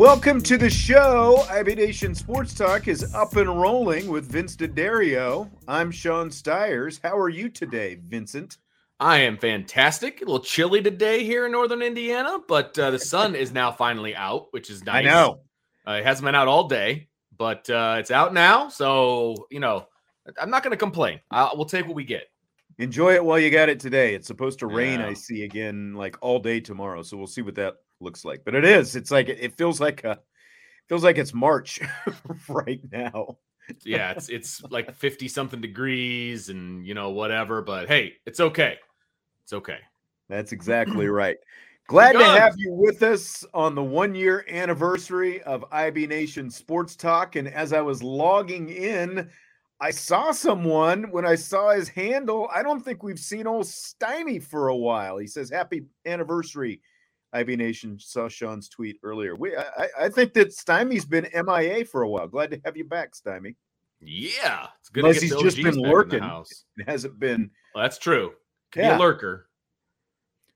Welcome to the show. IB Nation Sports Talk is up and rolling with Vince D'Addario. I'm Sean Stires. How are you today, Vincent? I am fantastic. A little chilly today here in northern Indiana, but uh, the sun is now finally out, which is nice. I know. Uh, it hasn't been out all day, but uh, it's out now. So, you know, I'm not going to complain. I'll, we'll take what we get. Enjoy it while you got it today. It's supposed to rain, Yeah. I see again, like all day tomorrow. So we'll see what that looks like. But it is. It's like it feels like a feels like it's March right now. Yeah, it's it's like 50 something degrees and, you know, whatever, but hey, it's okay. It's okay. That's exactly right. Glad to have you with us on the one year anniversary of IB Nation Sports Talk. And as I was logging in, I saw someone when I saw his handle. I don't think we've seen old Stymie for a while. He says, Happy anniversary, IB Nation. Saw Sean's tweet earlier. We, I, I- think that Stymie's been MIA for a while. Glad to have you back, Stymie. Yeah. It's good Unless to he's just been back in the lurking. It hasn't been. Well, that's true. Could Yeah. be a lurker.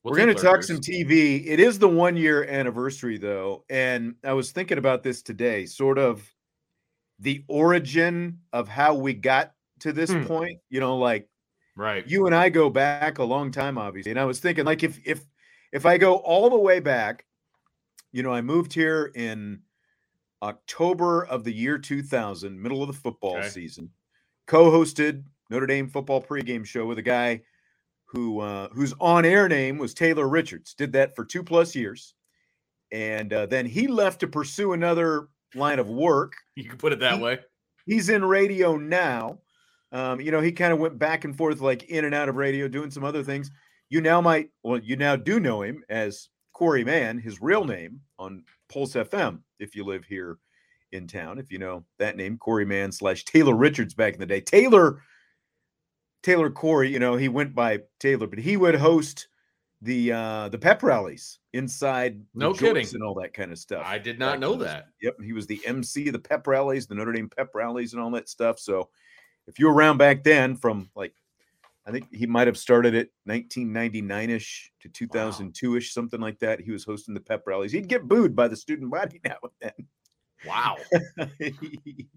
We'll We're going to talk some TV. It is the one year anniversary, though. And I was thinking about this today, sort of the origin of how we got to this Hmm. point. You know, like Right. you and I go back a long time, obviously. And I was thinking, like, if, if, if I go all the way back, you know, I moved here in October of the year 2000, middle of the football Okay. season, co-hosted Notre Dame football pregame show with a guy who uh, whose on-air name was Taylor Richards. Did that for two plus years, and uh, then he left to pursue another line of work. You can put it that He- way. He's in radio now. Um, you know, he kind of went back and forth, like in and out of radio, doing some other things. You now might, well, you now do know him as Corey Mann, his real name on Pulse FM. If you live here in town, if you know that name, Corey Mann slash Taylor Richards back in the day. Taylor, Taylor Corey, you know, he went by Taylor, but he would host the uh the pep rallies inside No kidding. and all that kind of stuff. I did not know that. Yep, he was the MC of the pep rallies, the Notre Dame pep rallies, and all that stuff. So, if you were around back then, from like, I think he might have started it 1999 ish to 2002 ish, something like that. He was hosting the pep rallies. He'd get booed by the student body now and then. Wow.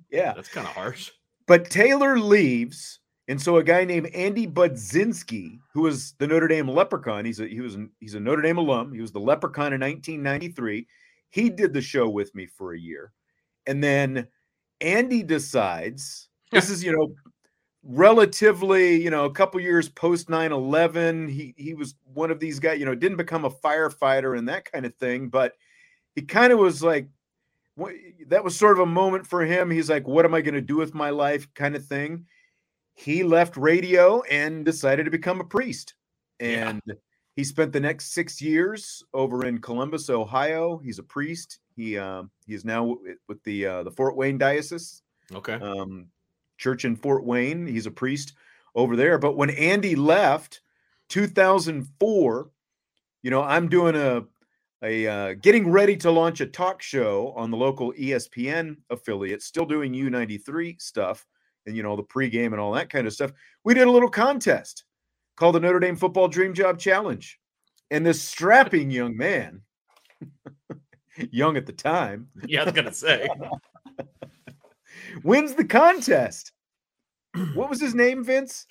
yeah, That's kind of harsh. but Taylor leaves, and so a guy named Andy Budzinski, who was the Notre Dame Leprechaun, he's a he was an, he's a Notre Dame alum. He was the Leprechaun in 1993. He did the show with me for a year, and then Andy decides this is you know relatively you know a couple years post 9-11 he he was one of these guys you know didn't become a firefighter and that kind of thing but he kind of was like that was sort of a moment for him. He's like what am i going to do with my life? kind of thing. He left radio and decided to become a priest. Yeah. and he spent the next six years over in columbus ohio. He's a priest. He um he is now with the uh, the fort wayne diocese. Okay. um, church in Fort Wayne. He's a priest over there. But when Andy left, 2004, you know, I'm doing a a uh, getting ready to launch a talk show on the local ESPN affiliate, still doing U93 stuff and you know the pregame and all that kind of stuff. We did a little contest called the Notre Dame Football Dream Job Challenge, and this strapping young man, young at the time, yeah, I was gonna say, wins the contest. What was his name, Vince?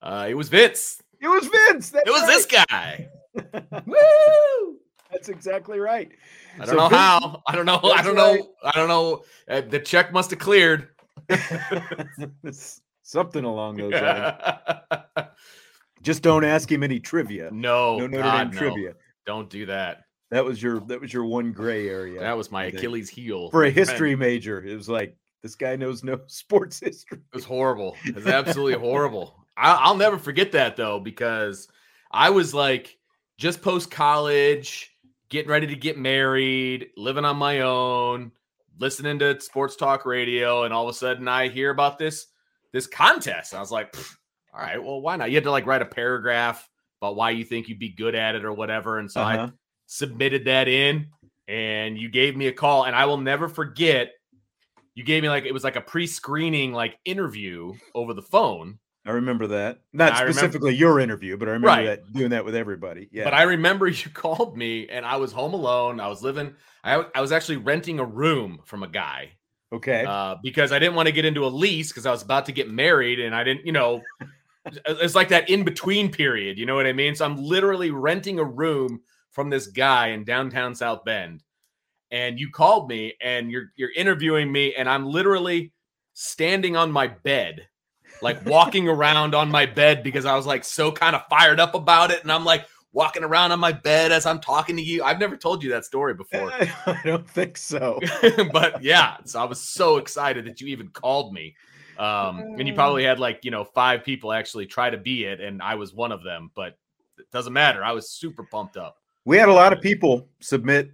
Uh, it was Vince. It was Vince. That's it was right. this guy. Woo! That's exactly right. I don't so know Vince, how. I don't know. I don't right. know. I don't know. Uh, the check must have cleared. Something along those lines. Just don't ask him any trivia. No, no Notre God, Dame no. trivia. Don't do that. That was your that was your one gray area. That was my Achilles heel for a history major. It was like this guy knows no sports history. It was horrible. It was absolutely horrible. I, will never forget that though because I was like just post college, getting ready to get married, living on my own, listening to sports talk radio, and all of a sudden I hear about this this contest. I was like, all right, well, why not? You had to like write a paragraph about why you think you'd be good at it or whatever, and so uh-huh. I submitted that in, and you gave me a call, and I will never forget. You gave me like it was like a pre-screening like interview over the phone I remember that. Not specifically remember, your interview, but I remember right. that doing that with everybody. Yeah. But I remember you called me and I was home alone. I was living I, I was actually renting a room from a guy. Okay. Uh, because I didn't want to get into a lease because I was about to get married and I didn't, you know, it's like that in between period, you know what I mean? So I'm literally renting a room from this guy in downtown South Bend. And you called me and you're you're interviewing me and I'm literally standing on my bed like walking around on my bed because I was like so kind of fired up about it. And I'm like walking around on my bed as I'm talking to you. I've never told you that story before. I don't think so. but yeah, so I was so excited that you even called me. Um, and you probably had like, you know, five people actually try to be it, and I was one of them, but it doesn't matter. I was super pumped up. We had a lot of people submit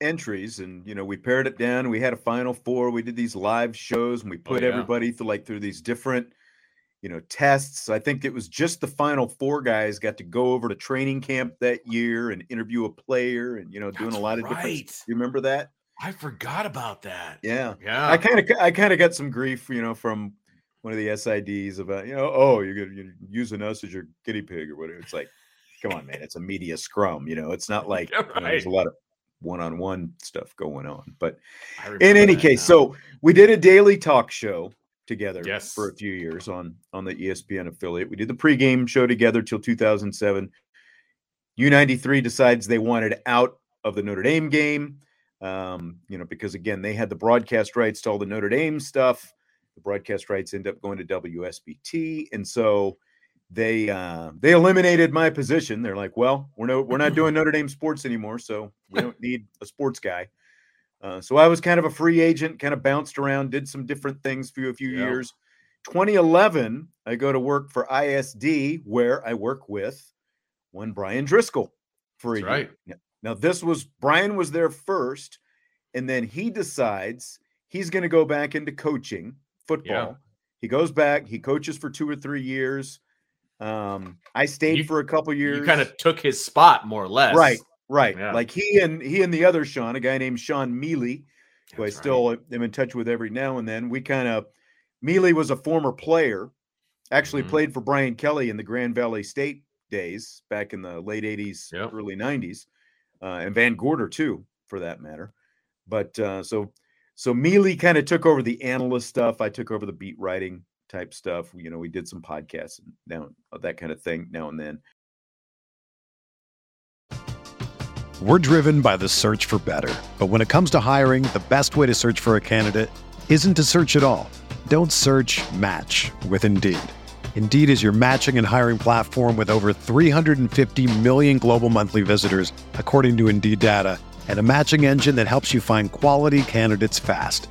entries and you know we pared it down we had a final four we did these live shows and we oh, put oh, yeah. everybody through like through these different you know, tests. I think it was just the final four guys got to go over to training camp that year and interview a player and you know, doing a lot of right. different. You remember that? I forgot about that. Yeah, yeah. I kind of, I kind of got some grief, you know, from one of the SIDs about, you know, oh, you're, gonna, you're using us as your guinea pig or whatever. It's like, come on, man, it's a media scrum. You know, it's not like right. you know, there's a lot of one-on-one stuff going on. But in any case, now. so we did a daily talk show together yes. for a few years on on the ESPN affiliate. We did the pregame show together till 2007. U93 decides they wanted out of the Notre Dame game, um, you know, because again they had the broadcast rights to all the Notre Dame stuff. The broadcast rights end up going to WSBT, and so they uh, they eliminated my position. They're like, well, we're no we're not doing Notre Dame sports anymore, so we don't need a sports guy. Uh, so I was kind of a free agent, kind of bounced around, did some different things for a few yeah. years. 2011, I go to work for ISD, where I work with one Bryan Driskell for That's a right. year. Now, this was Brian was there first, and then he decides he's going to go back into coaching football. Yeah. He goes back, he coaches for two or three years. Um, I stayed you, for a couple years. You kind of took his spot more or less. Right. Right. Yeah. Like he and he and the other Sean, a guy named Sean Mealy, who That's I still right. am in touch with every now and then. We kind of Mealy was a former player, actually mm-hmm. played for Brian Kelly in the Grand Valley State days back in the late 80s, yep. early 90s, uh, and Van Gorder too, for that matter. But uh, so so Mealy kind of took over the analyst stuff. I took over the beat writing type stuff. You know, we did some podcasts now uh, that kind of thing now and then. We're driven by the search for better. But when it comes to hiring, the best way to search for a candidate isn't to search at all. Don't search match with Indeed. Indeed is your matching and hiring platform with over 350 million global monthly visitors, according to Indeed data, and a matching engine that helps you find quality candidates fast.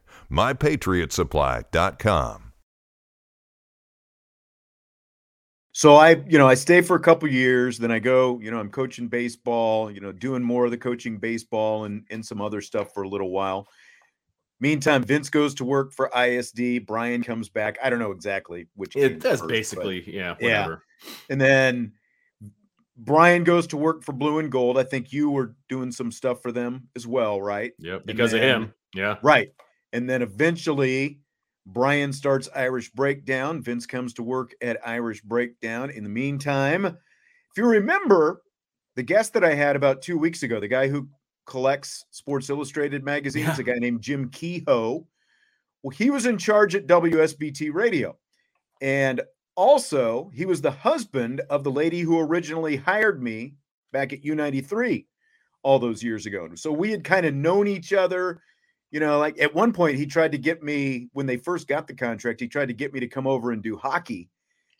mypatriotsupply.com. So I, you know, I stay for a couple years, then I go, you know, I'm coaching baseball, you know, doing more of the coaching baseball and and some other stuff for a little while. Meantime, Vince goes to work for ISD. Brian comes back. I don't know exactly which. It, that's first, basically, yeah, whatever. Yeah. And then Brian goes to work for Blue and Gold. I think you were doing some stuff for them as well, right? Yep, because then, of him. Yeah. Right. And then eventually, Brian starts Irish Breakdown. Vince comes to work at Irish Breakdown. In the meantime, if you remember the guest that I had about two weeks ago, the guy who collects Sports Illustrated magazines, yeah. a guy named Jim Kehoe, well, he was in charge at WSBT Radio. And also, he was the husband of the lady who originally hired me back at U93 all those years ago. So we had kind of known each other you know, like at one point he tried to get me when they first got the contract, he tried to get me to come over and do hockey.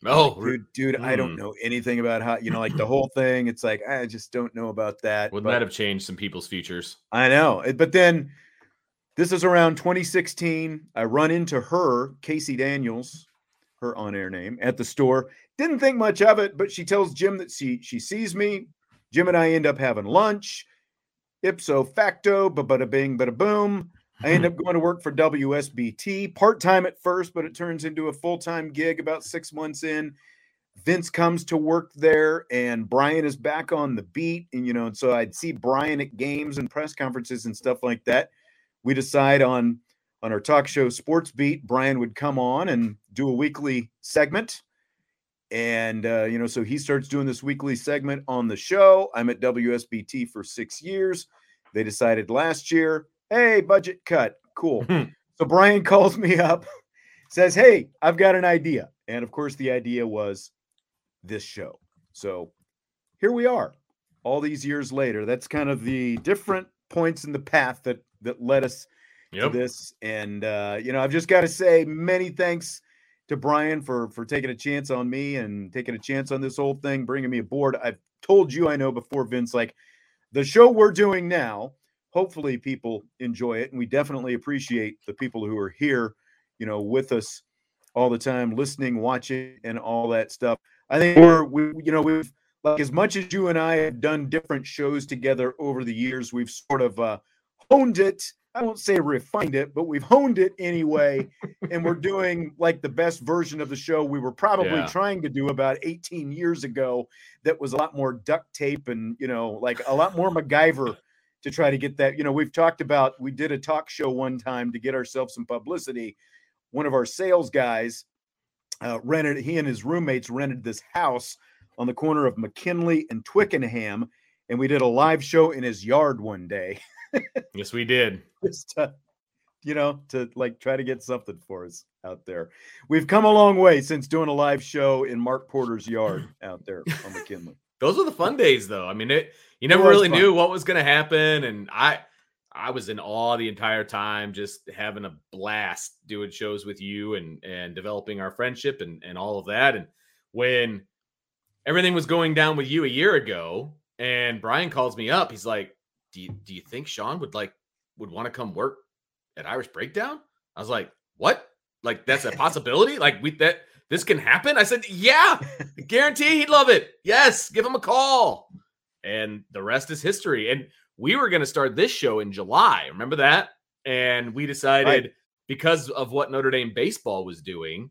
Oh, like, dude, dude, mm. I don't hmm. know anything about how, you know, like the whole thing. It's like, I just don't know about that. Would that have changed some people's futures? I know. But then this is around 2016. I run into her, Casey Daniels, her on air name, at the store. Didn't think much of it, but she tells Jim that she she sees me. Jim and I end up having lunch. Ipso facto, ba bada bing, bada boom. I end up going to work for WSBT part time at first, but it turns into a full time gig about six months in. Vince comes to work there, and Brian is back on the beat. And, you know, and so I'd see Brian at games and press conferences and stuff like that. We decide on on our talk show Sports Beat, Brian would come on and do a weekly segment. And, uh, you know, so he starts doing this weekly segment on the show. I'm at WSBT for six years. They decided last year Hey, budget cut. Cool. Hmm. so Brian calls me up, says, Hey, I've got an idea. And of course, the idea was this show. So here we are, all these years later. That's kind of the different points in the path that that led us yep. to this. And uh, you know, I've just got to say many thanks to Brian for for taking a chance on me and taking a chance on this whole thing, bringing me aboard. I've told you I know before, Vince, like the show we're doing now hopefully people enjoy it and we definitely appreciate the people who are here you know with us all the time listening watching and all that stuff i think we're we you know we've like as much as you and i have done different shows together over the years we've sort of uh honed it i won't say refined it but we've honed it anyway and we're doing like the best version of the show we were probably yeah. trying to do about 18 years ago that was a lot more duct tape and you know like a lot more macgyver to try to get that. You know, we've talked about, we did a talk show one time to get ourselves some publicity. One of our sales guys uh, rented, he and his roommates rented this house on the corner of McKinley and Twyckenham. And we did a live show in his yard one day. yes, we did. Just to, you know, to like try to get something for us out there. We've come a long way since doing a live show in Mark Porter's yard out there on McKinley. Those were the fun days, though. I mean, it you never really fun. knew what was going to happen, and I I was in awe the entire time, just having a blast doing shows with you and and developing our friendship and and all of that. And when everything was going down with you a year ago, and Brian calls me up. He's like, "Do you do you think Sean would like would want to come work at Irish Breakdown?" I was like, "What? Like that's a possibility? like we that this can happen?" I said, "Yeah, guarantee he'd love it. Yes, give him a call." And the rest is history. And we were going to start this show in July. Remember that? And we decided Right. because of what Notre Dame baseball was doing,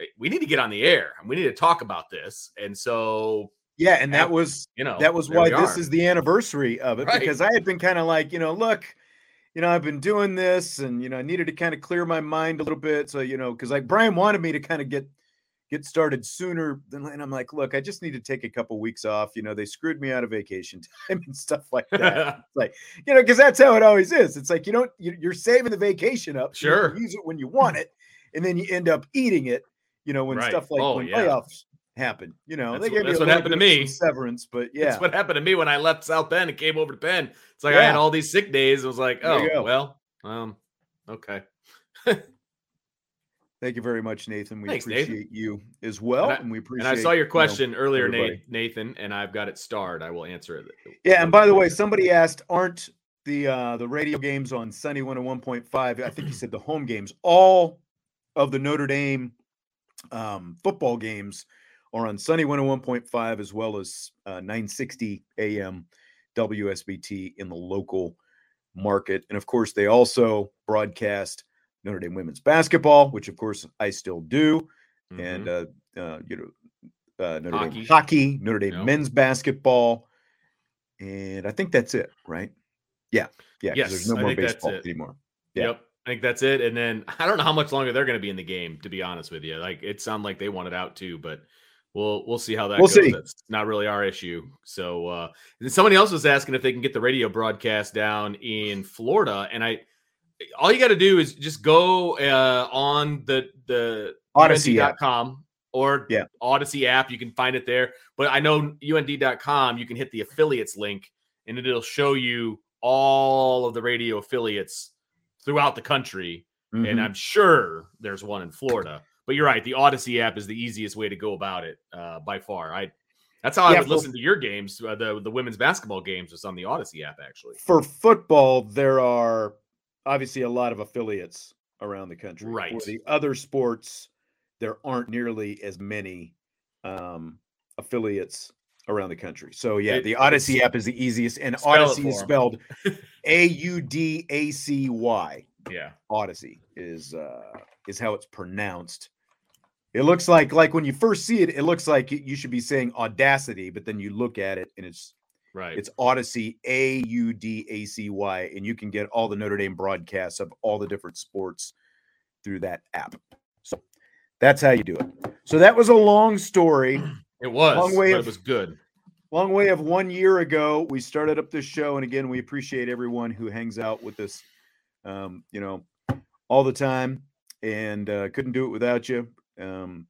eh, we need to get on the air and we need to talk about this. And so, Yeah, and that was you know, that was why this is the anniversary of it Right. because I had been kind of like, you know, look, you know, I've been doing this and you know, I needed to kind of clear my mind a little bit. So, you know, because like Brian wanted me to kind of get get started sooner than and I'm like, look, I just need to take a couple weeks off. You know, they screwed me out of vacation time and stuff like that. like, you know, because that's how it always is. It's like you don't you, you're saving the vacation up. Sure. use it when you want it, and then you end up eating it. You know, when Right. stuff like Oh, when yeah. playoffs happen. You know, That's they what- gave me that's what happened to me. severance, but yeah, That's what happened to me when I left South Bend and came over to Penn. It's like I had all these sick days. It was like, oh, well, um, okay. Thank you very much, Nathan. We Thanks, Nathan. appreciate you as well, I- and, we appreciate. And I saw your you know- question earlier, everybody. Nathan, and I've got it starred. I will answer it. yeah, and by the way, somebody asked, aren't the uh the radio games on Sunny 101.5? I think you said the home games. All of the Notre Dame um, football games are on Sunny 101.5 as well as uh, 960 AM WSBT in the local market, and of course, they also broadcast Notre Dame women's basketball, which of course I still do. and Mhm. uh, uh, you know, uh, Notre Hockey. Dame hockey, Notre Dame Yep. men's basketball, and I think that's it, right? Yeah, yeah. Yes, there's no I more baseball anymore. Yeah. Yep. I think that's it. And then I don't know how much longer they're going to be in the game, to be honest with you. Like it sounded like they wanted out too, but we'll we'll see how that We'll goes. see. That's not really our issue. So uh and somebody else was asking if they can get the radio broadcast down in Florida. And I all you got to do is just go uh on the the Audacy app. UND.com or Yeah. Audacy app. You can find it there. But I know UND.com, you can hit the affiliates link and it'll show you all of the radio affiliates throughout the country. Mhm. And I'm sure there's one in Florida. But you're right. The Audacy app is the easiest way to go about it uh, by far. I that's how I would for- listen to your games. Uh, the the women's basketball games was on the Audacy app actually. For football, there are obviously a lot of affiliates around the country. Right. For the other sports, there aren't nearly as many um, affiliates around the country. So yeah, It- the Audacy app is the easiest, and Audacy is spelled A U D A C Y. Yeah. Audacy is uh is how it's pronounced. It looks like like when you first see it, it looks like you should be saying audacity, but then you look at it and it's Right. it's Audacy A U D A C Y, and you can get all the Notre Dame broadcasts of all the different sports through that app. So that's how you do it. So that was a long story. it was. long way of- it was good. long way of one year ago we started up this show and again we appreciate everyone who hangs out with us um, you know all the time and uh, couldn't do it without you um,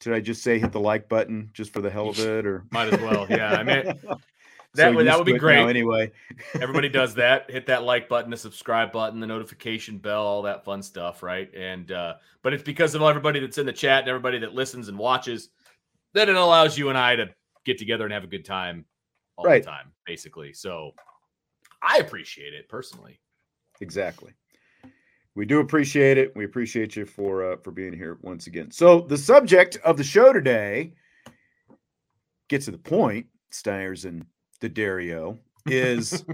should i just say hit the like button just for the hell of it or Might as well. Yeah. I mean So that would that would be to it now great. anyway Everybody does that. Hit that like button, the subscribe button, the notification bell, all that fun stuff, right? And uh, but it's because of everybody that's in the chat and everybody that listens and watches that it allows you and I to get together and have a good time all Right. the time, basically. So I appreciate it personally. exactly we do appreciate it we appreciate you for uh, for being here once again so the subject of the show today gets to the point Stires and D'Addario is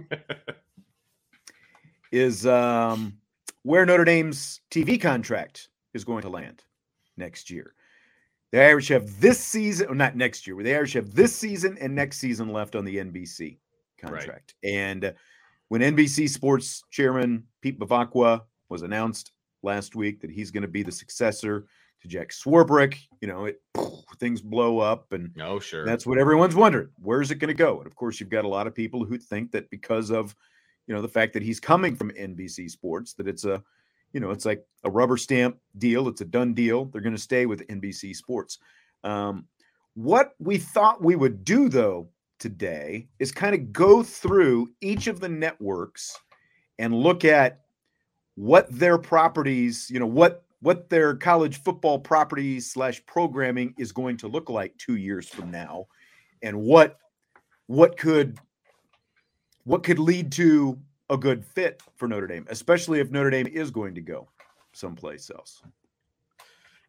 is um, where Notre Dame's TV contract is going to land next year. The Irish have this season, or not next year, the Irish have this season and next season left on the NBC contract. And uh, when NBC Sports Chairman Pete Bevacqua was announced last week that he's going to be the successor to Jack Swarbrick, you know, it things blow up and No, sure. that's what everyone's wondering. Where's it going to go? And of course, you've got a lot of people who think that because of, you know, the fact that he's coming from NBC Sports, that it's a, you know, it's like a rubber stamp deal. It's a done deal. They're going to stay with NBC Sports. Um, what we thought we would do though today is kind of go through each of the networks and look at what their properties, you know, what what their college football property slash programming is going to look like two years from now, and what what could what could lead to a good fit for Notre Dame, especially if Notre Dame is going to go someplace else.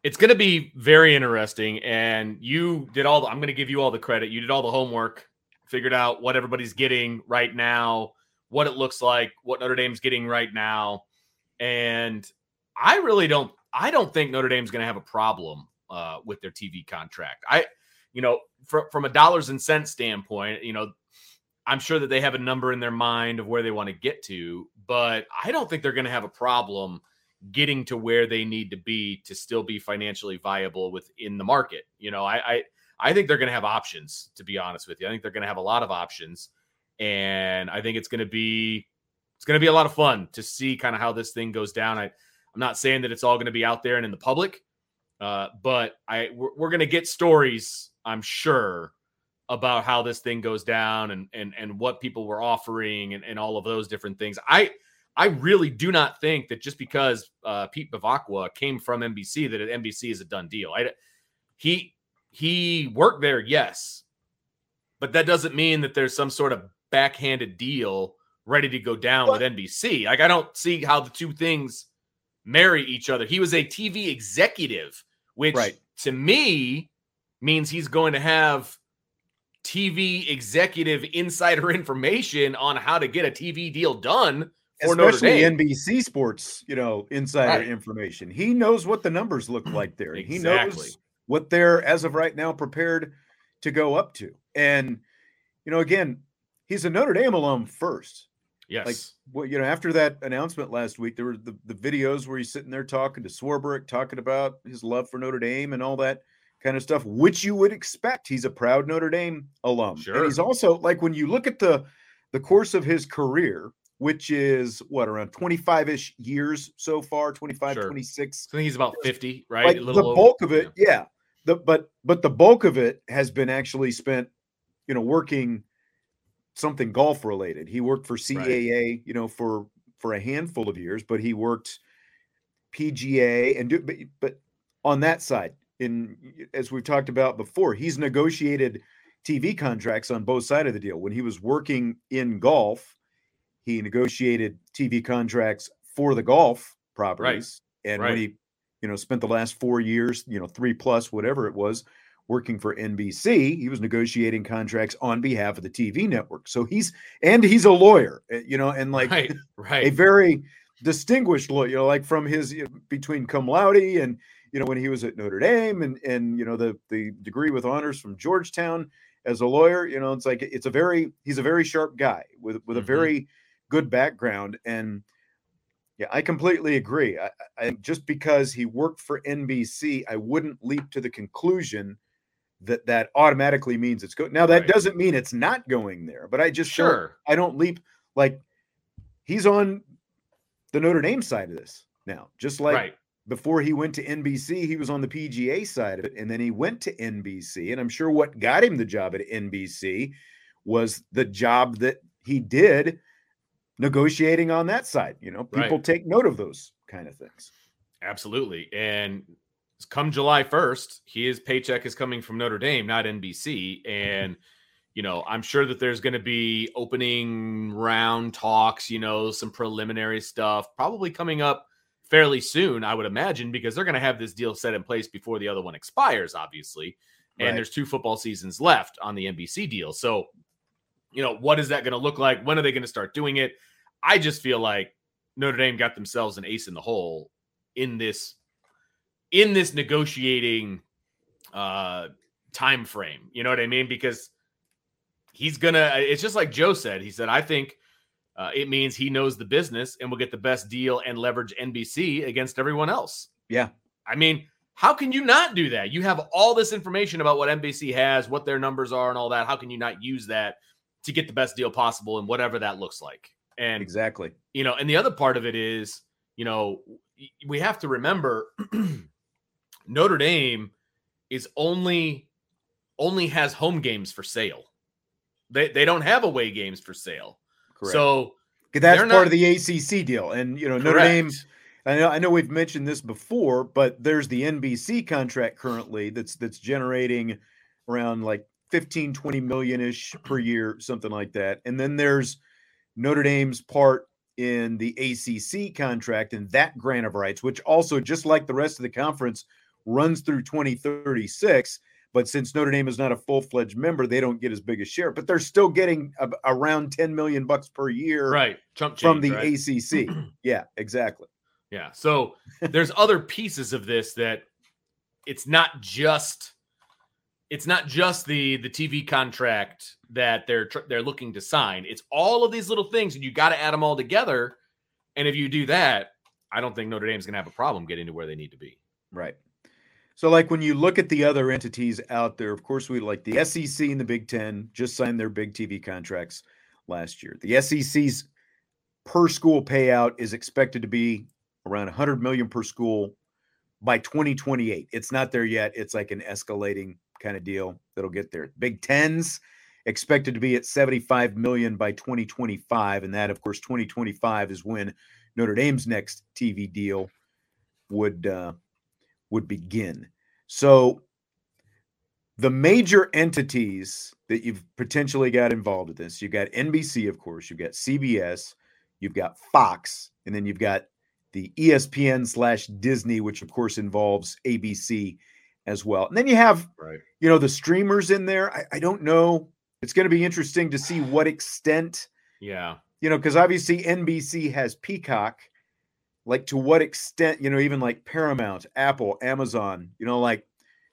It's going to be very interesting. And you did all the, I'm going to give you all the credit. You did all the homework, figured out what everybody's getting right now, what it looks like, what Notre Dame's getting right now. And I really don't, I don't think Notre Dame's going to have a problem uh, with their TV contract. I, you know, from, from a dollars and cents standpoint, you know, I'm sure that they have a number in their mind of where they want to get to, but I don't think they're going to have a problem getting to where they need to be to still be financially viable within the market. You know, I I, I think they're going to have options. To be honest with you, I think they're going to have a lot of options, and I think it's going to be it's going to be a lot of fun to see kind of how this thing goes down. I I'm not saying that it's all going to be out there and in the public, uh, but I we're, we're going to get stories. I'm sure about how this thing goes down and and and what people were offering and, and all of those different things. I I really do not think that just because uh, Pete Bevacqua came from NBC that NBC is a done deal. I he he worked there, yes, but that doesn't mean that there's some sort of backhanded deal ready to go down what? with NBC. Like I don't see how the two things marry each other. He was a TV executive, which right. to me means he's going to have TV executive insider information on how to get a TV deal done for Especially NBC Sports, you know, insider right. information. He knows what the numbers look like there. Exactly. He knows what they're as of right now prepared to go up to. And you know, again, he's a Notre Dame alum first. Yes. Like well, you know, after that announcement last week, there were the, the videos where he's sitting there talking to Swarbrick, talking about his love for Notre Dame and all that kind of stuff, which you would expect. He's a proud Notre Dame alum. Sure. And he's also like when you look at the the course of his career, which is what around 25-ish years so far, 25, sure. 26. I think he's about 50, right? Like the bulk of it, yeah. yeah. The but but the bulk of it has been actually spent, you know, working something golf related. He worked for CAA, right. you know, for for a handful of years, but he worked PGA and do but, but on that side, in as we've talked about before, he's negotiated TV contracts on both sides of the deal. When he was working in golf, he negotiated TV contracts for the golf properties. Right. And right. when he, you know, spent the last four years, you know, three plus, whatever it was, working for NBC, he was negotiating contracts on behalf of the TV network. So he's and he's a lawyer, eh, you know, and like right, right. a very distinguished lawyer, you know, like from his between cum laude and you know, when he was at Notre Dame and and you know the the degree with honors from Georgetown as a lawyer, you know, it's like it's a very he's a very sharp guy with with mm-hmm. a very good background and yeah, I completely agree. I, I, just because he worked for NBC, I wouldn't leap to the conclusion that that automatically means it's good. Now that right. doesn't mean it's not going there, but I just sure I don't leap like he's on the Notre Dame side of this now, just like right before he went to NBC, he was on the PGA side of it, and then he went to NBC. And I'm sure what got him the job at NBC was the job that he did negotiating on that side. You know, people right. take note of those kind of things. Absolutely. And come July 1st, his paycheck is coming from Notre Dame, not NBC. And, you know, I'm sure that there's going to be opening round talks, you know, some preliminary stuff probably coming up fairly soon, I would imagine, because they're going to have this deal set in place before the other one expires, obviously. And right. there's two football seasons left on the NBC deal. So, you know, what is that going to look like? When are they going to start doing it? I just feel like Notre Dame got themselves an ace in the hole in this in this negotiating uh time frame. You know what I mean? Because he's gonna it's just like Joe said. He said, I think uh, it means he knows the business and will get the best deal and leverage NBC against everyone else. Yeah. I mean, how can you not do that? You have all this information about what NBC has, what their numbers are, and all that. How can you not use that to get the best deal possible and whatever that looks like? And exactly, you know, and the other part of it is, you know, we have to remember Notre Dame is only only has home games for sale. They they don't have away games for sale. Correct. So that's part not, of the ACC deal, and you know Notre Dame. I know I know we've mentioned this before, but there's the NBC contract currently that's that's generating around like 15 20 million ish per year, something like that. And then there's Notre Dame's part in the ACC contract and that grant of rights, which also just like the rest of the conference runs through 2036. But since Notre Dame is not a full fledged member, they don't get as big a share. But they're still getting a, around 10 million bucks per year, right? Chump from the right? ACC. yeah, exactly. Yeah. So there's other pieces of this that it's not just it's not just the the TV contract that they're they're looking to sign. It's all of these little things, and you got to add them all together. And if you do that, I don't think Notre Dame's going to have a problem getting to where they need to be. Right. So, like when you look at the other entities out there, of course, we like the SEC and the Big Ten just signed their big TV contracts last year. The SEC's per school payout is expected to be around 100 million per school by 2028. It's not there yet. It's like an escalating kind of deal that'll get there. Big Tens expected to be at 75 million by 2025, and that, of course, 2025 is when Notre Dame's next TV deal would uh, would begin. So the major entities that you've potentially got involved with this, you've got NBC, of course, you've got CBS, you've got Fox, and then you've got the ESPN slash Disney, which of course involves ABC as well. And then you have, right. you know, the streamers in there. I, I don't know. It's going to be interesting to see what extent. Yeah. You know, because obviously NBC has Peacock. Like to what extent, you know, even like Paramount, Apple, Amazon, you know, like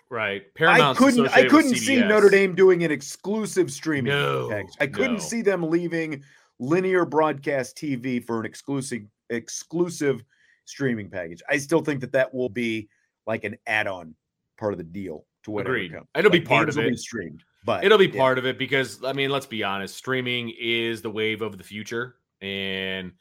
right. Paramount. I couldn't. I couldn't see Notre Dame doing an exclusive streaming no, package. I couldn't no. see them leaving linear broadcast TV for an exclusive exclusive streaming package. I still think that that will be like an add-on part of the deal to whatever Agreed. comes. It'll like be part of it. streamed, but it'll be yeah. part of it because I mean, let's be honest, streaming is the wave of the future, and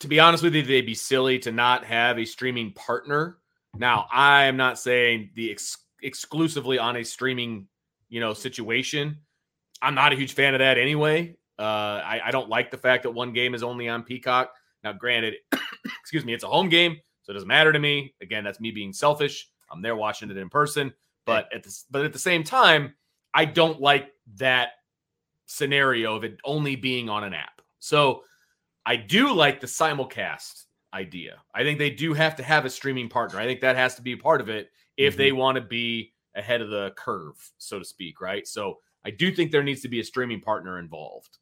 to be honest with you, they'd be silly to not have a streaming partner. Now, I am not saying the ex- exclusively on a streaming, you know, situation. I'm not a huge fan of that anyway. Uh, I, I don't like the fact that one game is only on Peacock. Now, granted, excuse me, it's a home game, so it doesn't matter to me. Again, that's me being selfish. I'm there watching it in person, but at the but at the same time, I don't like that scenario of it only being on an app. So I do like the simulcast idea. I think they do have to have a streaming partner. I think that has to be a part of it if mm-hmm. they want to be ahead of the curve, so to speak, right? So I do think there needs to be a streaming partner involved.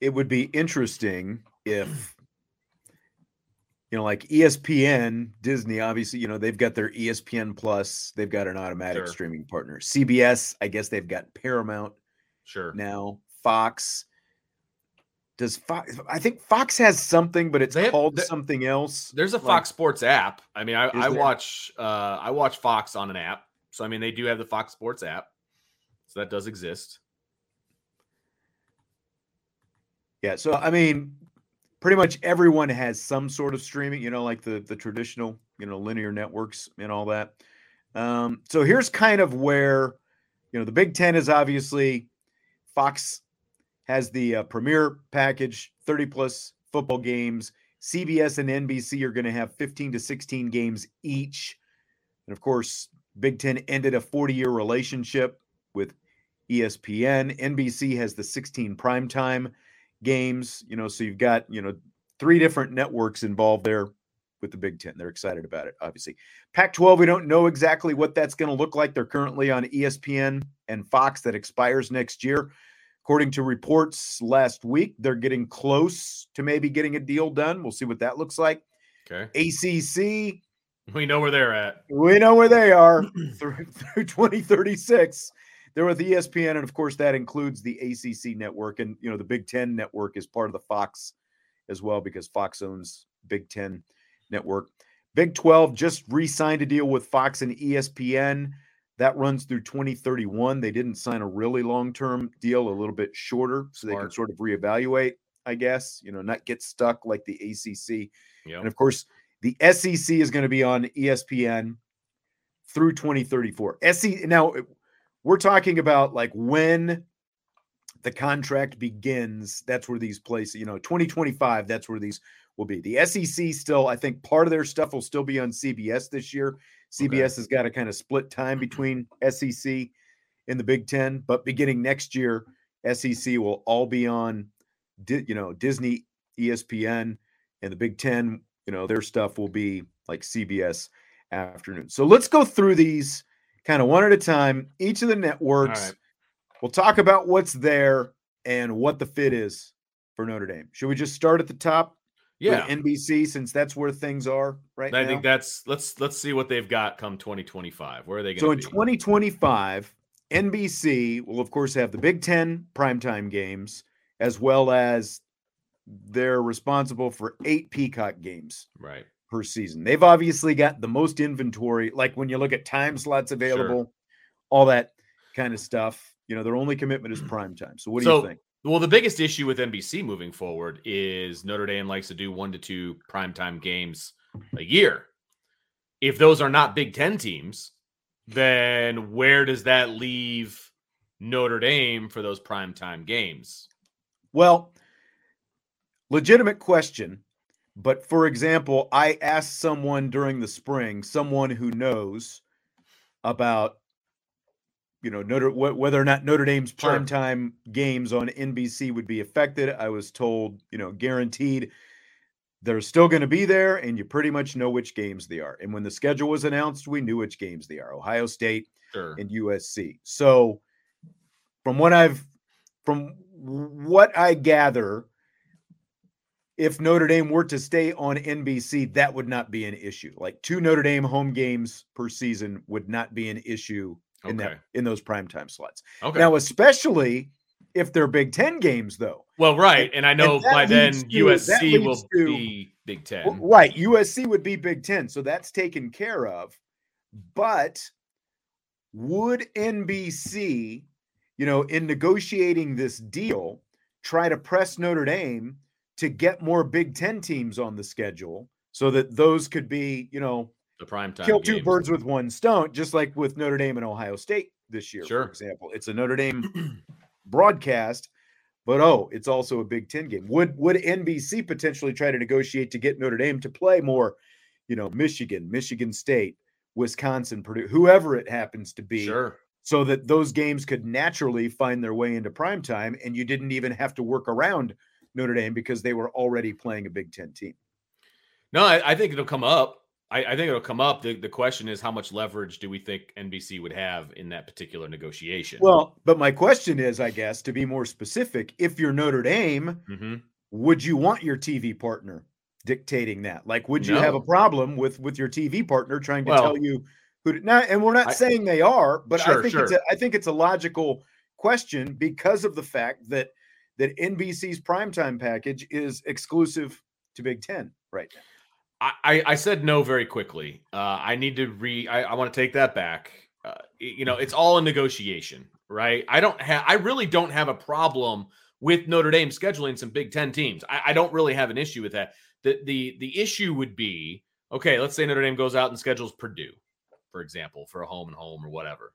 It would be interesting if you know, like ESPN, Disney, obviously, you know, they've got their ESPN Plus, they've got an automatic Sure. streaming partner. CBS, I guess they've got Paramount Sure. now. Fox. Does Fox I think Fox has something, but it's have- called something else. There's a Like- Fox Sports app. I mean, I, I watch uh I watch Fox on an app. So I mean they do have the Fox Sports app. So that does exist. Yeah, so I mean, pretty much everyone has some sort of streaming, you know, like the the traditional, you know, linear networks and all that. Um, so here's kind of where, you know, the Big Ten is obviously Fox has the uh, premier package, 30 plus football games. CBS and NBC are going to have 15 to 16 games each. And of course, Big Ten ended a 40 year relationship with ESPN. NBC has the 16 primetime games, you know, so you've got, you know, three different networks involved there with the Big Ten. They're excited about it, obviously. Pac 12, we don't know exactly what that's going to look like. They're currently on ESPN and Fox that expires next year. According to reports last week, they're getting close to maybe getting a deal done. We'll see what that looks like. Okay. ACC, We know where they're at. we know where they are through, through 2036. They're with ESPN, and of course, that includes the ACC network, and you know the Big Ten network is part of the Fox as well because Fox owns Big Ten network. Big 12 just re-signed a deal with Fox and ESPN. That runs through 2031. They didn't sign a really long-term deal, a little bit shorter, so they can sort of reevaluate, I guess, you know, not get stuck like the ACC. Yep. And of course, the SEC is going to be on ESPN through 2034. SEC now we're talking about like when the contract begins, that's where these places, you know, 2025, that's where these will be. The SEC still, I think part of their stuff will still be on CBS this year. CBS okay. has got to kind of split time mm-hmm. between SEC and the Big Ten, but beginning next year, SEC will all be on, you know, Disney, ESPN, and the Big Ten. You know, their stuff will be like CBS afternoon. So let's go through these kind of one at a time. Each of the networks. We'll talk about what's there and what the fit is for Notre Dame. Should we just start at the top? Yeah, NBC since that's where things are right now. I now. think that's let's let's see what they've got come 2025. Where are they going? So in 2025, NBC will of course have the Big Ten primetime games as well as they're responsible for eight Peacock games. Right. Per season. They've obviously got the most inventory. Like when you look at time slots available, sure. all that kind of stuff. You know, their only commitment is prime time. So what do so, you think? Well, the biggest issue with NBC moving forward is Notre Dame likes to do one to two primetime games a year. If those are not Big Ten teams, then where does that leave Notre Dame for those primetime games? Well, legitimate question. But for example, I asked someone during the spring, someone who knows about you know Notre whether or not Notre Dame's sure. primetime games on NBC would be affected. I was told, you know, guaranteed they're still going to be there, and you pretty much know which games they are. And when the schedule was announced, we knew which games they are: Ohio State sure. and USC. So, from what I've from what I gather, if Notre Dame were to stay on NBC, that would not be an issue. Like two Notre Dame home games per season would not be an issue in okay. that in those primetime slots. Okay. Now, especially if they're Big Ten games, though. Well, right, and I know and by then to, USC will to, be Big Ten. Right, USC would be Big Ten, so that's taken care of. But would NBC, you know, in negotiating this deal, try to press Notre Dame to get more Big Ten teams on the schedule so that those could be, you know, the prime time kill two birds with one stone, just like with Notre Dame and Ohio State this year, sure. for example. It's a Notre Dame broadcast, but oh, it's also a Big Ten game. Would would NBC potentially try to negotiate to get Notre Dame to play more, you know, Michigan, Michigan State, Wisconsin, Purdue, whoever it happens to be, sure. so that those games could naturally find their way into prime time and you didn't even have to work around Notre Dame because they were already playing a Big Ten team. No, I, I think it'll come up. I, I, think it'll come up. The, the question is, how much leverage do we think NBC would have in that particular negotiation? Well, but my question is, I guess, to be more specific, if you're Notre Dame, mm-hmm. would you want your TV partner dictating that? Like, would you no. have a problem with with your TV partner trying to well, tell you who to now? And we're not I, saying they are, but sure, I think sure. it's a, I think it's a logical question because of the fact that that NBC's primetime package is exclusive to Big Ten right now. I, I said no very quickly. Uh, I need to re. I, I want to take that back. Uh, you know, it's all a negotiation, right? I don't have. I really don't have a problem with Notre Dame scheduling some Big Ten teams. I, I don't really have an issue with that. The the the issue would be okay. Let's say Notre Dame goes out and schedules Purdue, for example, for a home and home or whatever.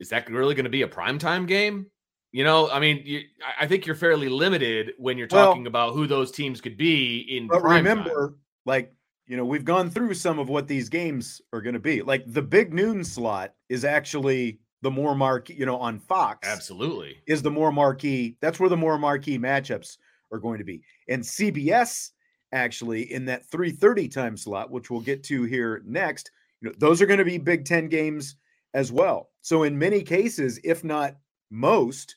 Is that really going to be a primetime game? You know, I mean, you, I think you're fairly limited when you're talking well, about who those teams could be in. But remember, time. like you know, we've gone through some of what these games are going to be. Like the big noon slot is actually the more marquee, you know, on Fox. Absolutely, is the more marquee. That's where the more marquee matchups are going to be. And CBS actually in that 3:30 time slot, which we'll get to here next. You know, those are going to be Big Ten games as well. So in many cases, if not most,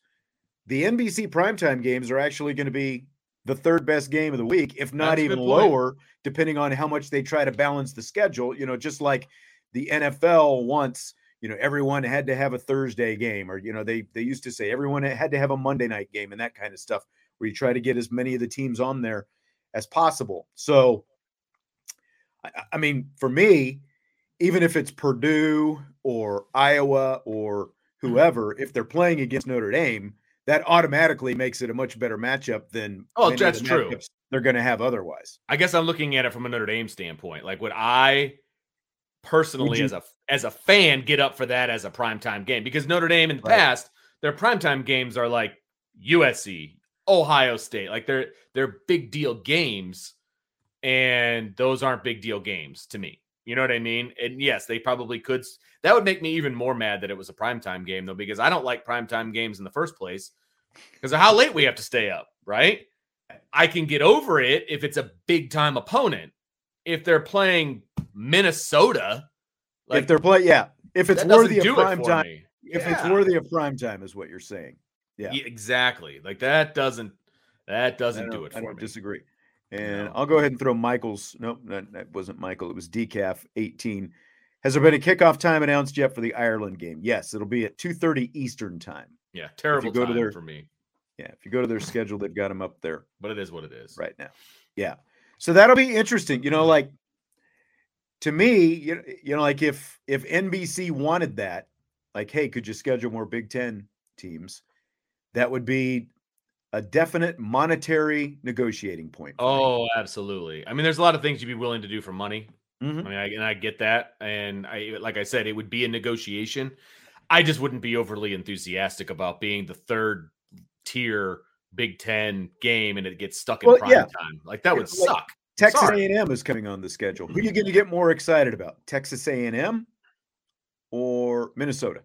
the NBC primetime games are actually going to be the third best game of the week, if not That's even lower, depending on how much they try to balance the schedule. You know, just like the NFL once, you know, everyone had to have a Thursday game, or you know, they they used to say everyone had to have a Monday night game and that kind of stuff, where you try to get as many of the teams on there as possible. So, I, I mean, for me, even if it's Purdue or Iowa or Mm-hmm. whoever, if they're playing against Notre Dame, that automatically makes it a much better matchup than oh, that's true. They're going to have otherwise. I guess I'm looking at it from a Notre Dame standpoint. Like, would I personally, would as a as a fan, get up for that as a primetime game? Because Notre Dame in the right. past, their primetime games are like USC, Ohio State. Like they're they're big deal games, and those aren't big deal games to me. You know what I mean? And yes, they probably could. That would make me even more mad that it was a primetime game, though, because I don't like primetime games in the first place because of how late we have to stay up, right? I can get over it if it's a big time opponent. If they're playing Minnesota, like, if they're playing, yeah, if it's worthy of prime time, me. if yeah. it's worthy of prime time, is what you're saying. Yeah. yeah, exactly. Like that doesn't that doesn't do it for I don't me. disagree. And no. I'll go ahead and throw Michael's. Nope, that, that wasn't Michael. It was Decaf 18. Has there been a kickoff time announced yet for the Ireland game? Yes, it'll be at 2:30 Eastern time. Yeah, terrible go to their, for me. Yeah, if you go to their schedule, they've got them up there. But it is what it is right now. Yeah, so that'll be interesting. You know, like to me, you know, you know, like if if NBC wanted that, like, hey, could you schedule more Big Ten teams? That would be a definite monetary negotiating point. Oh, me. absolutely. I mean, there's a lot of things you'd be willing to do for money. Mm-hmm. I mean, I, and I get that, and I, like I said, it would be a negotiation. I just wouldn't be overly enthusiastic about being the third tier Big Ten game and it gets stuck in well, prime yeah. time. Like that would like, suck. Texas A&M is coming on the schedule. Who are you going to get more excited about? Texas A&M or Minnesota?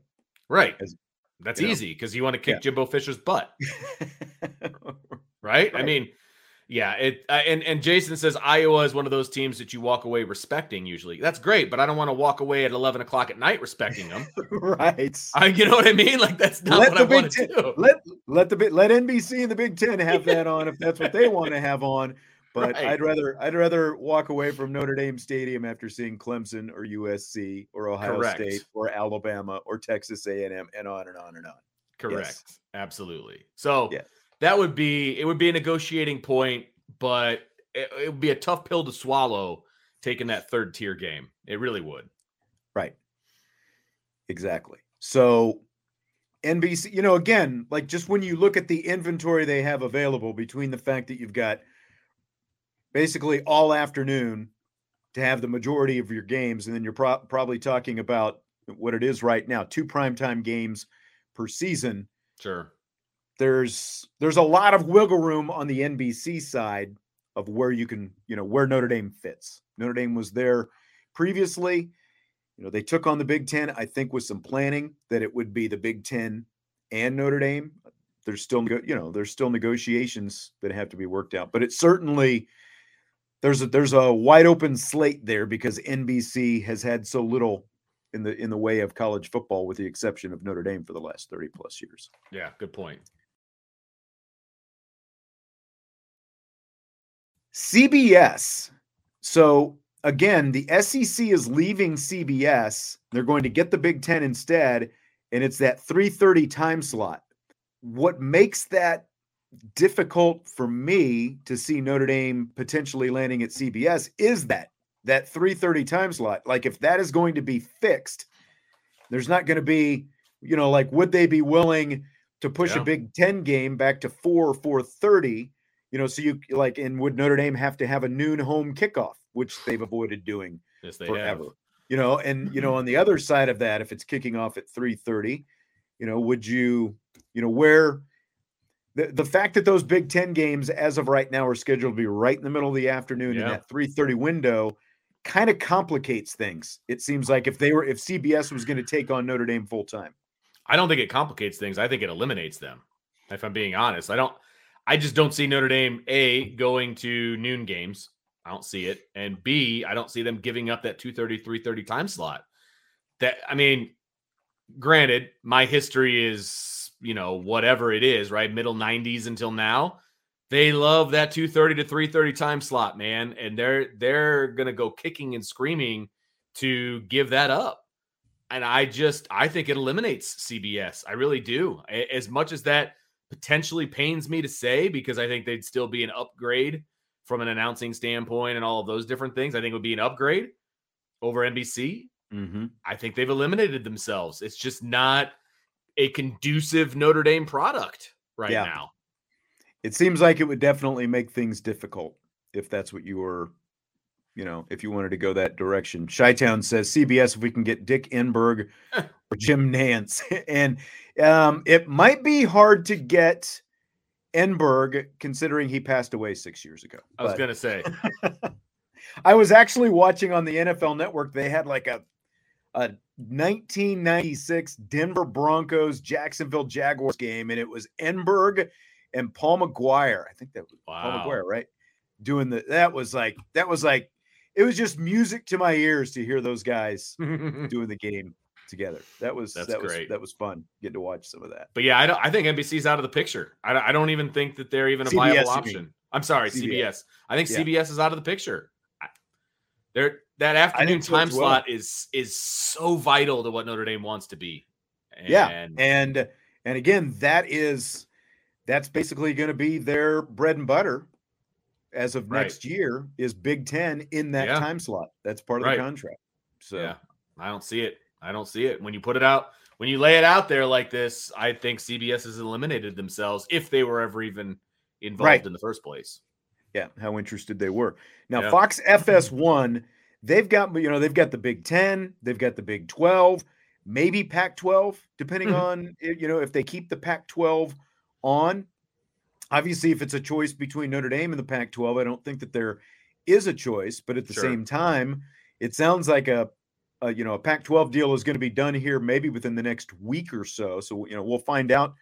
Right. As, That's easy because you want to kick yeah. Jimbo Fisher's butt. right? right? I mean, yeah, it uh, and and Jason says Iowa is one of those teams that you walk away respecting. Usually, that's great, but I don't want to walk away at eleven o'clock at night respecting them. right? I, you know what I mean? Like that's not let what I want to do. Let let the let NBC and the Big Ten have that on if that's what they want to have on. But right. I'd rather I'd rather walk away from Notre Dame Stadium after seeing Clemson or USC or Ohio Correct. State or Alabama or Texas A and M and on and on and on. Correct. Yes. Absolutely. So. Yeah that would be it would be a negotiating point, but it, it would be a tough pill to swallow taking that third tier game. It really would. Right. Exactly. So NBC, you know, again, like just when you look at the inventory they have available between the fact that you've got basically all afternoon to have the majority of your games, and then you're pro- probably talking about what it is right now two primetime games per season. Sure there's there's a lot of wiggle room on the NBC side of where you can, you know, where Notre Dame fits. Notre Dame was there previously. You know, they took on the Big Ten, I think, with some planning that it would be the Big Ten and Notre Dame. There's still, you know, there's still negotiations that have to be worked out, but it certainly there's a there's a wide open slate there because NBC has had so little in the in the way of college football, with the exception of Notre Dame for the last 30 plus years. Yeah, good point. CBS. So again, the SEC is leaving CBS. They're going to get the Big Ten instead, and it's that 3:30 time slot. What makes that difficult for me to see Notre Dame potentially landing at CBS is that that 3:30 time slot. Like if that is going to be fixed, there's not going to be, you know, like would they be willing to push yeah. a Big 10 game back to 4 or 4:30? You know, so you like, and would Notre Dame have to have a noon home kickoff, which they've avoided doing yes, they forever? Have. You know, and you know, mm-hmm. on the other side of that, if it's kicking off at three thirty, you know, would you, you know, where the, the fact that those Big Ten games, as of right now, are scheduled to be right in the middle of the afternoon yeah. in that three thirty window, kind of complicates things. It seems like if they were, if CBS was going to take on Notre Dame full time, I don't think it complicates things. I think it eliminates them. If I'm being honest, I don't. I just don't see Notre Dame a going to noon games. I don't see it, and B, I don't see them giving up that 2:30 3:30 time slot. That I mean, granted, my history is you know whatever it is, right? Middle 90s until now. They love that 2:30 to 3:30 time slot, man, and they're they're gonna go kicking and screaming to give that up. And I just I think it eliminates CBS. I really do. As much as that potentially pains me to say because I think they'd still be an upgrade from an announcing standpoint and all of those different things. I think it would be an upgrade over NBC. Mm-hmm. I think they've eliminated themselves. It's just not a conducive Notre Dame product right yeah. now. It seems like it would definitely make things difficult if that's what you were, you know, if you wanted to go that direction. Chi Town says CBS if we can get Dick Enberg or Jim Nantz. and um, it might be hard to get Enberg, considering he passed away six years ago. I was But gonna say, I was actually watching on the NFL Network. They had like a a 1996 Denver Broncos Jacksonville Jaguars game, and it was Enberg and Paul Maguire. I think that was Paul Maguire, right? Doing the that was like that was like it was just music to my ears to hear those guys doing the game together. That was That's that was great. that was fun. Getting to watch some of that. but yeah, I don't. I think NBC's out of the picture. I, don't- I don't even think that they're even a CBS, viable option. I'm sorry, CBS. CBS. I think Yeah. CBS is out of the picture. They're that afternoon so time well. slot is is so vital to what Notre Dame wants to be. Yeah, And and and again, that is that's basically going to be their bread and butter as of Right. next year is Big Ten in that Yeah. time slot. That's part of Right. the contract. So yeah, I don't see it. I don't see it. When you put it out, when you lay it out there like this, I think CBS has eliminated themselves if they were ever even involved Right. in the first place. yeah, how interested they were. Now Yeah. Fox FS1, they've got you know they've got the Big Ten, they've got the Big Twelve, maybe Pac-12, depending Mhm. on you know if they keep the Pac-12 on. Obviously, if it's a choice between Notre Dame and the Pac-12, I don't think that there is a choice. But at the Sure. same time, it sounds like a, a you know a Pac-12 deal is going to be done here maybe within the next week or so. So you know we'll find out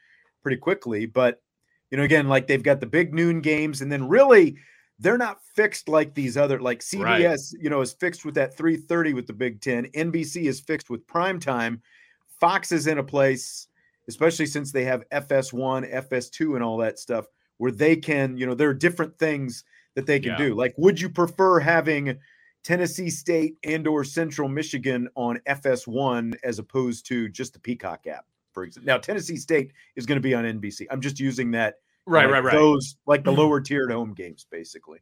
pretty quickly. But you know again, like they've got the big noon games, and then really they're not fixed like these other like CBS. You know is fixed with that 3:30 with the Big Ten. NBC is fixed with prime time. Fox is in a place, especially since they have FS1, FS2, and all that stuff, where they can, you know, there are different things that they can Yeah. do. Like, would you prefer having Tennessee State and or Central Michigan on FS1 as opposed to just the Peacock app, for example? Now, Tennessee State is going to be on NBC. I'm just using that Right, like right, right. Those like the mm-hmm. lower tiered home games, basically.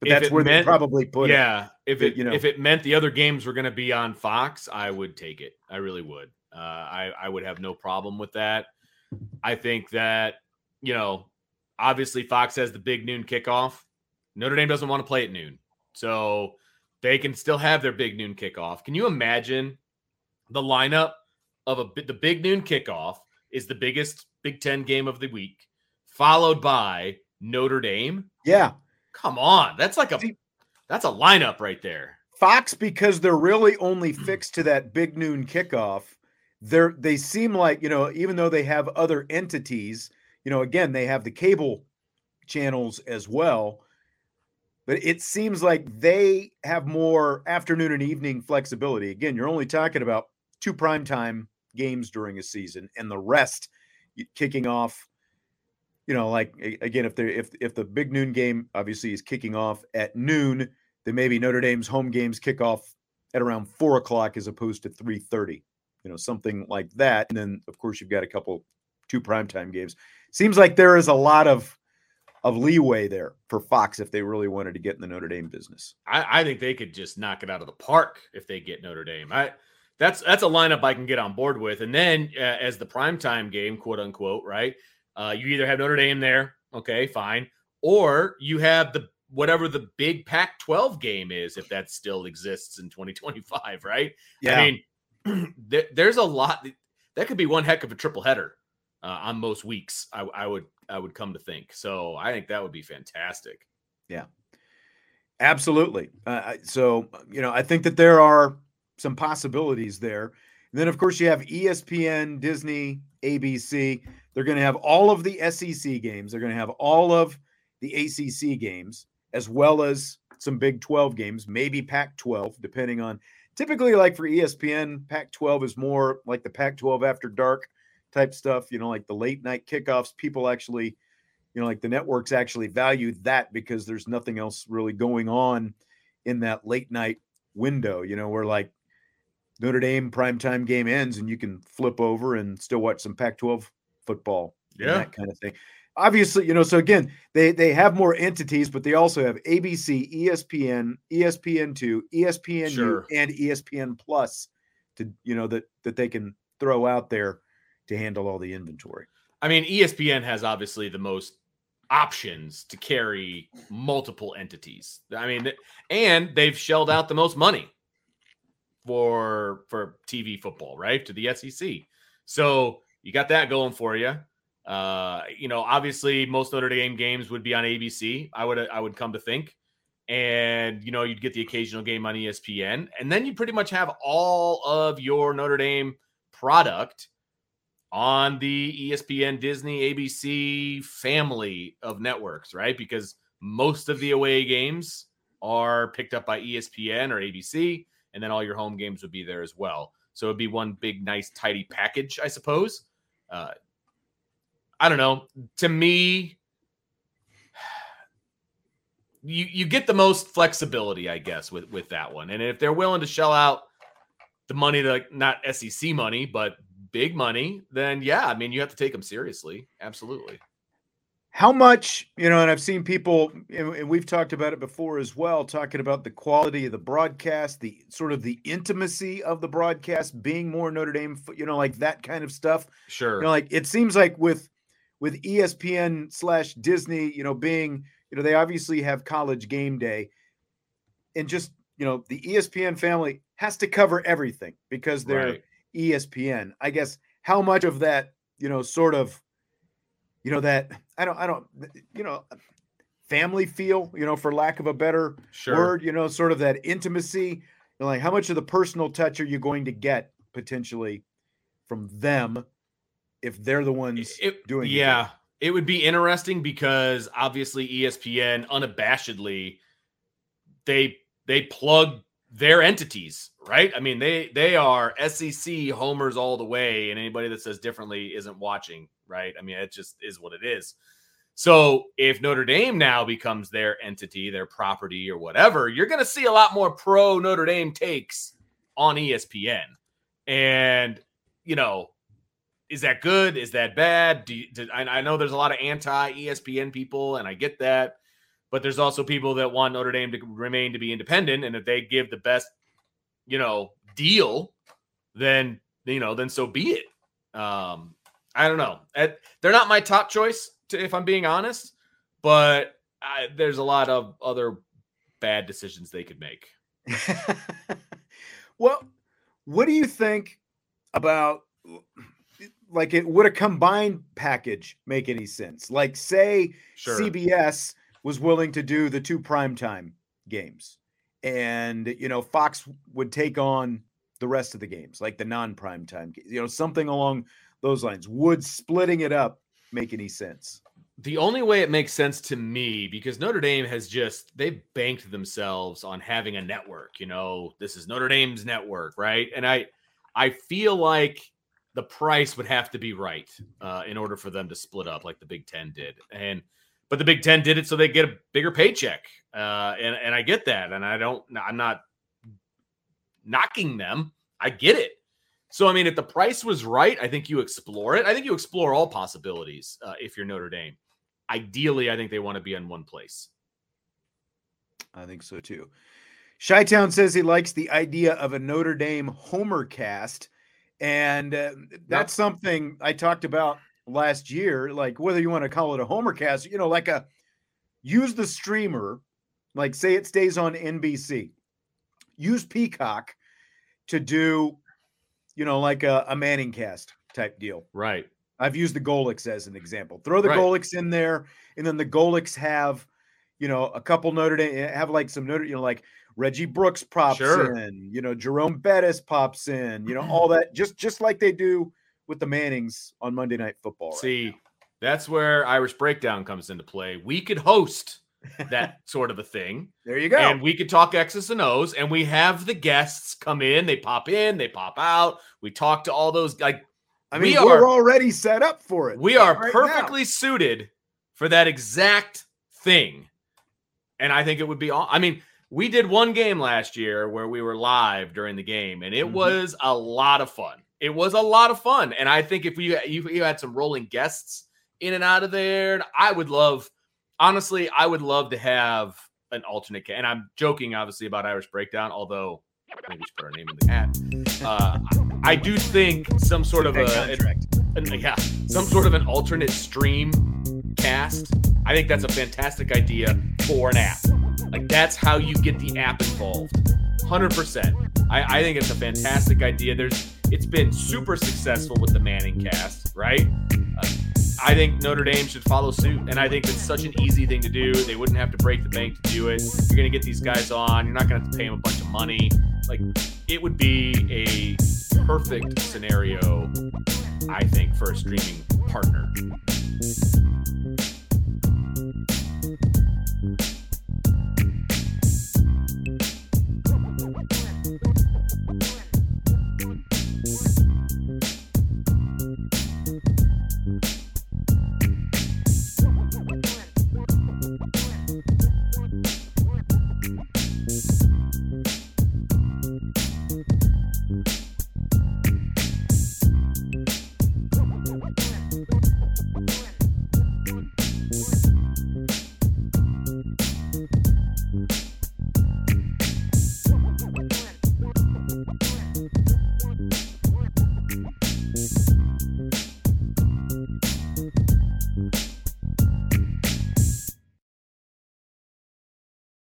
But If that's where meant- they probably put it. yeah, if it you know- if it meant the other games were going to be on Fox, I would take it. I really would. Uh, I I would have no problem with that. I think that you know, obviously Fox has the big noon kickoff. Notre Dame doesn't want to play at noon, so they can still have their big noon kickoff. Can you imagine the lineup of a the big noon kickoff is the biggest Big Ten game of the week, followed by Notre Dame? Yeah. Come on, that's like a that's a lineup right there. Fox, because they're really only fixed to that big noon kickoff, they're they seem like, you know, even though they have other entities, you know, again, they have the cable channels as well. But it seems like they have more afternoon and evening flexibility. Again, you're only talking about two primetime games during a season and the rest kicking off you know like again if they if if the big noon game obviously is kicking off at noon then maybe Notre Dame's home games kick off at around four o'clock as opposed to three thirty, you know, something like that. And then of course you've got a couple two primetime games. Seems like there is a lot of of leeway there for Fox if they really wanted to get in the Notre Dame business. I, I think they could just knock it out of the park if they get Notre Dame. I that's that's a lineup I can get on board with. And then uh, as the primetime game, quote unquote, right? Uh, you either have Notre Dame there, okay, fine, or you have the whatever the big Pac-12 game is, if that still exists in 2025, right? I mean, there, there's a lot that could be one heck of a triple header uh, on most weeks. I, I would I would come to think. So I think that would be fantastic. Yeah, absolutely. Uh, so, you know, I think that there are some possibilities there. And then, of course, you have ESPN, Disney, ABC. They're going to have all of the SEC games. They're going to have all of the ACC games, as well as some Big 12 games, maybe Pac 12, depending on. Typically, like for ESPN, Pac 12 is more like the Pac 12 after dark type stuff, you know, like the late night kickoffs. People actually you know, like the networks actually value that because there's nothing else really going on in that late night window, you know, where like Notre Dame primetime game ends and you can flip over and still watch some Pac 12 football and Yeah. that kind of thing. Obviously, you know, so again, they they have more entities, but they also have ABC, ESPN, ESPN2, ESPNU, Sure. and ESPN Plus to you know that that they can throw out there to handle all the inventory. I mean, ESPN has obviously the most options to carry multiple entities. I mean, and they've shelled out the most money for for TV football, right? To the SEC. So you got that going for you. Uh, you know, obviously most Notre Dame games would be on ABC. I would I would come to think, and you know you'd get the occasional game on ESPN, and then you pretty much have all of your Notre Dame product on the ESPN, Disney, ABC family of networks, right? Because most of the away games are picked up by ESPN or ABC, and then all your home games would be there as well. So it'd be one big, nice, tidy package, I suppose. Uh, I don't know. To me, you you get the most flexibility, I guess, with with that one. And if they're willing to shell out the money, to not SEC money, but big money, then yeah, I mean, you have to take them seriously. Absolutely. How much, you know, and I've seen people, and we've talked about it before as well, talking about the quality of the broadcast, the sort of the intimacy of the broadcast being more Notre Dame, you know, like that kind of stuff. Sure. You know, like it seems like with with ESPN slash Disney, you know, being, you know, they obviously have college game day and just, you know, the ESPN family has to cover everything because they're right. ESPN. I guess how much of that, you know, sort of, you know, that I don't, I don't, you know, family feel, you know, for lack of a better sure. word, you know, sort of that intimacy. You know, like how much of the personal touch are you going to get potentially from them if they're the ones it, doing yeah. It, it would be interesting because obviously ESPN unabashedly they they plug their entities, right? I mean, they they are SEC homers all the way, and anybody that says differently isn't watching, right? I mean, it just is what it is. So if Notre Dame now becomes their entity, their property, or whatever, you're going to see a lot more pro Notre Dame takes on ESPN. And you know, is that good? Is that bad? Do, you, I, I know there's a lot of anti ESPN people, and I get that but there's also people that want Notre Dame to remain to be independent, and if they give the best, you know, deal, then you know, then so be it. Um, I don't know. They're not my top choice, to, if I'm being honest, but I, there's a lot of other bad decisions they could make. well, what do you think about like it would a combined package make any sense? Like say sure. CBS was willing to do the two primetime games. And, you know, Fox would take on the rest of the games, like the non primetime, you know, something along those lines. Would splitting it up make any sense? The only way it makes sense to me, because Notre Dame has just, they've banked themselves on having a network. You know, this is Notre Dame's network, right? And I, I feel like the price would have to be right uh, in order for them to split up like the Big Ten did. And but the Big Ten did it so they get a bigger paycheck, uh, and and I get that, and I don't, I'm not knocking them. I get it. So I mean, if the price was right, I think you explore it. I think you explore all possibilities uh, if you're Notre Dame. Ideally, I think they want to be in one place. I think so too. Chi Town says he likes the idea of a Notre Dame Homer cast, and uh, that's yep. something I talked about last year, like whether you want to call it a homer cast, you know, like a use the streamer, like say it stays on NBC, use Peacock to do, you know, like a, a Manning cast type deal. Right. I've used the Golics as an example. Throw the right. Golics in there, and then the Golics have, you know, a couple Notre Dame have like some Notre, you know, like Reggie Brooks pops sure. in, you know, Jerome Bettis pops in, you know, all that just just like they do with the Mannings on Monday Night Football. See, right that's where Irish Breakdown comes into play. We could host that sort of a thing. There you go. And we could talk X's and O's, and we have the guests come in. They pop in, they pop out. We talk to all those like. I mean, we are already set up for it. We are right perfectly now. suited for that exact thing, and I think it would be. all. I mean, we did one game last year where we were live during the game, and it mm-hmm. was a lot of fun it was a lot of fun. And I think if we you, you had some rolling guests in and out of there, I would love, honestly, I would love to have an alternate. And I'm joking, obviously, about Irish Breakdown, although maybe we should put our name in the hat. Uh, I do think some sort of a, a, yeah, some sort of an alternate stream cast. I think that's a fantastic idea for an app. Like that's how you get the app involved. 100%. I, I think it's a fantastic idea. There's it's been super successful with the Manning cast, right? Uh, I think Notre Dame should follow suit, and I think it's such an easy thing to do. They wouldn't have to break the bank to do it. You're going to get these guys on. You're not going to have to pay them a bunch of money. Like it would be a perfect scenario, I think, for a streaming partner.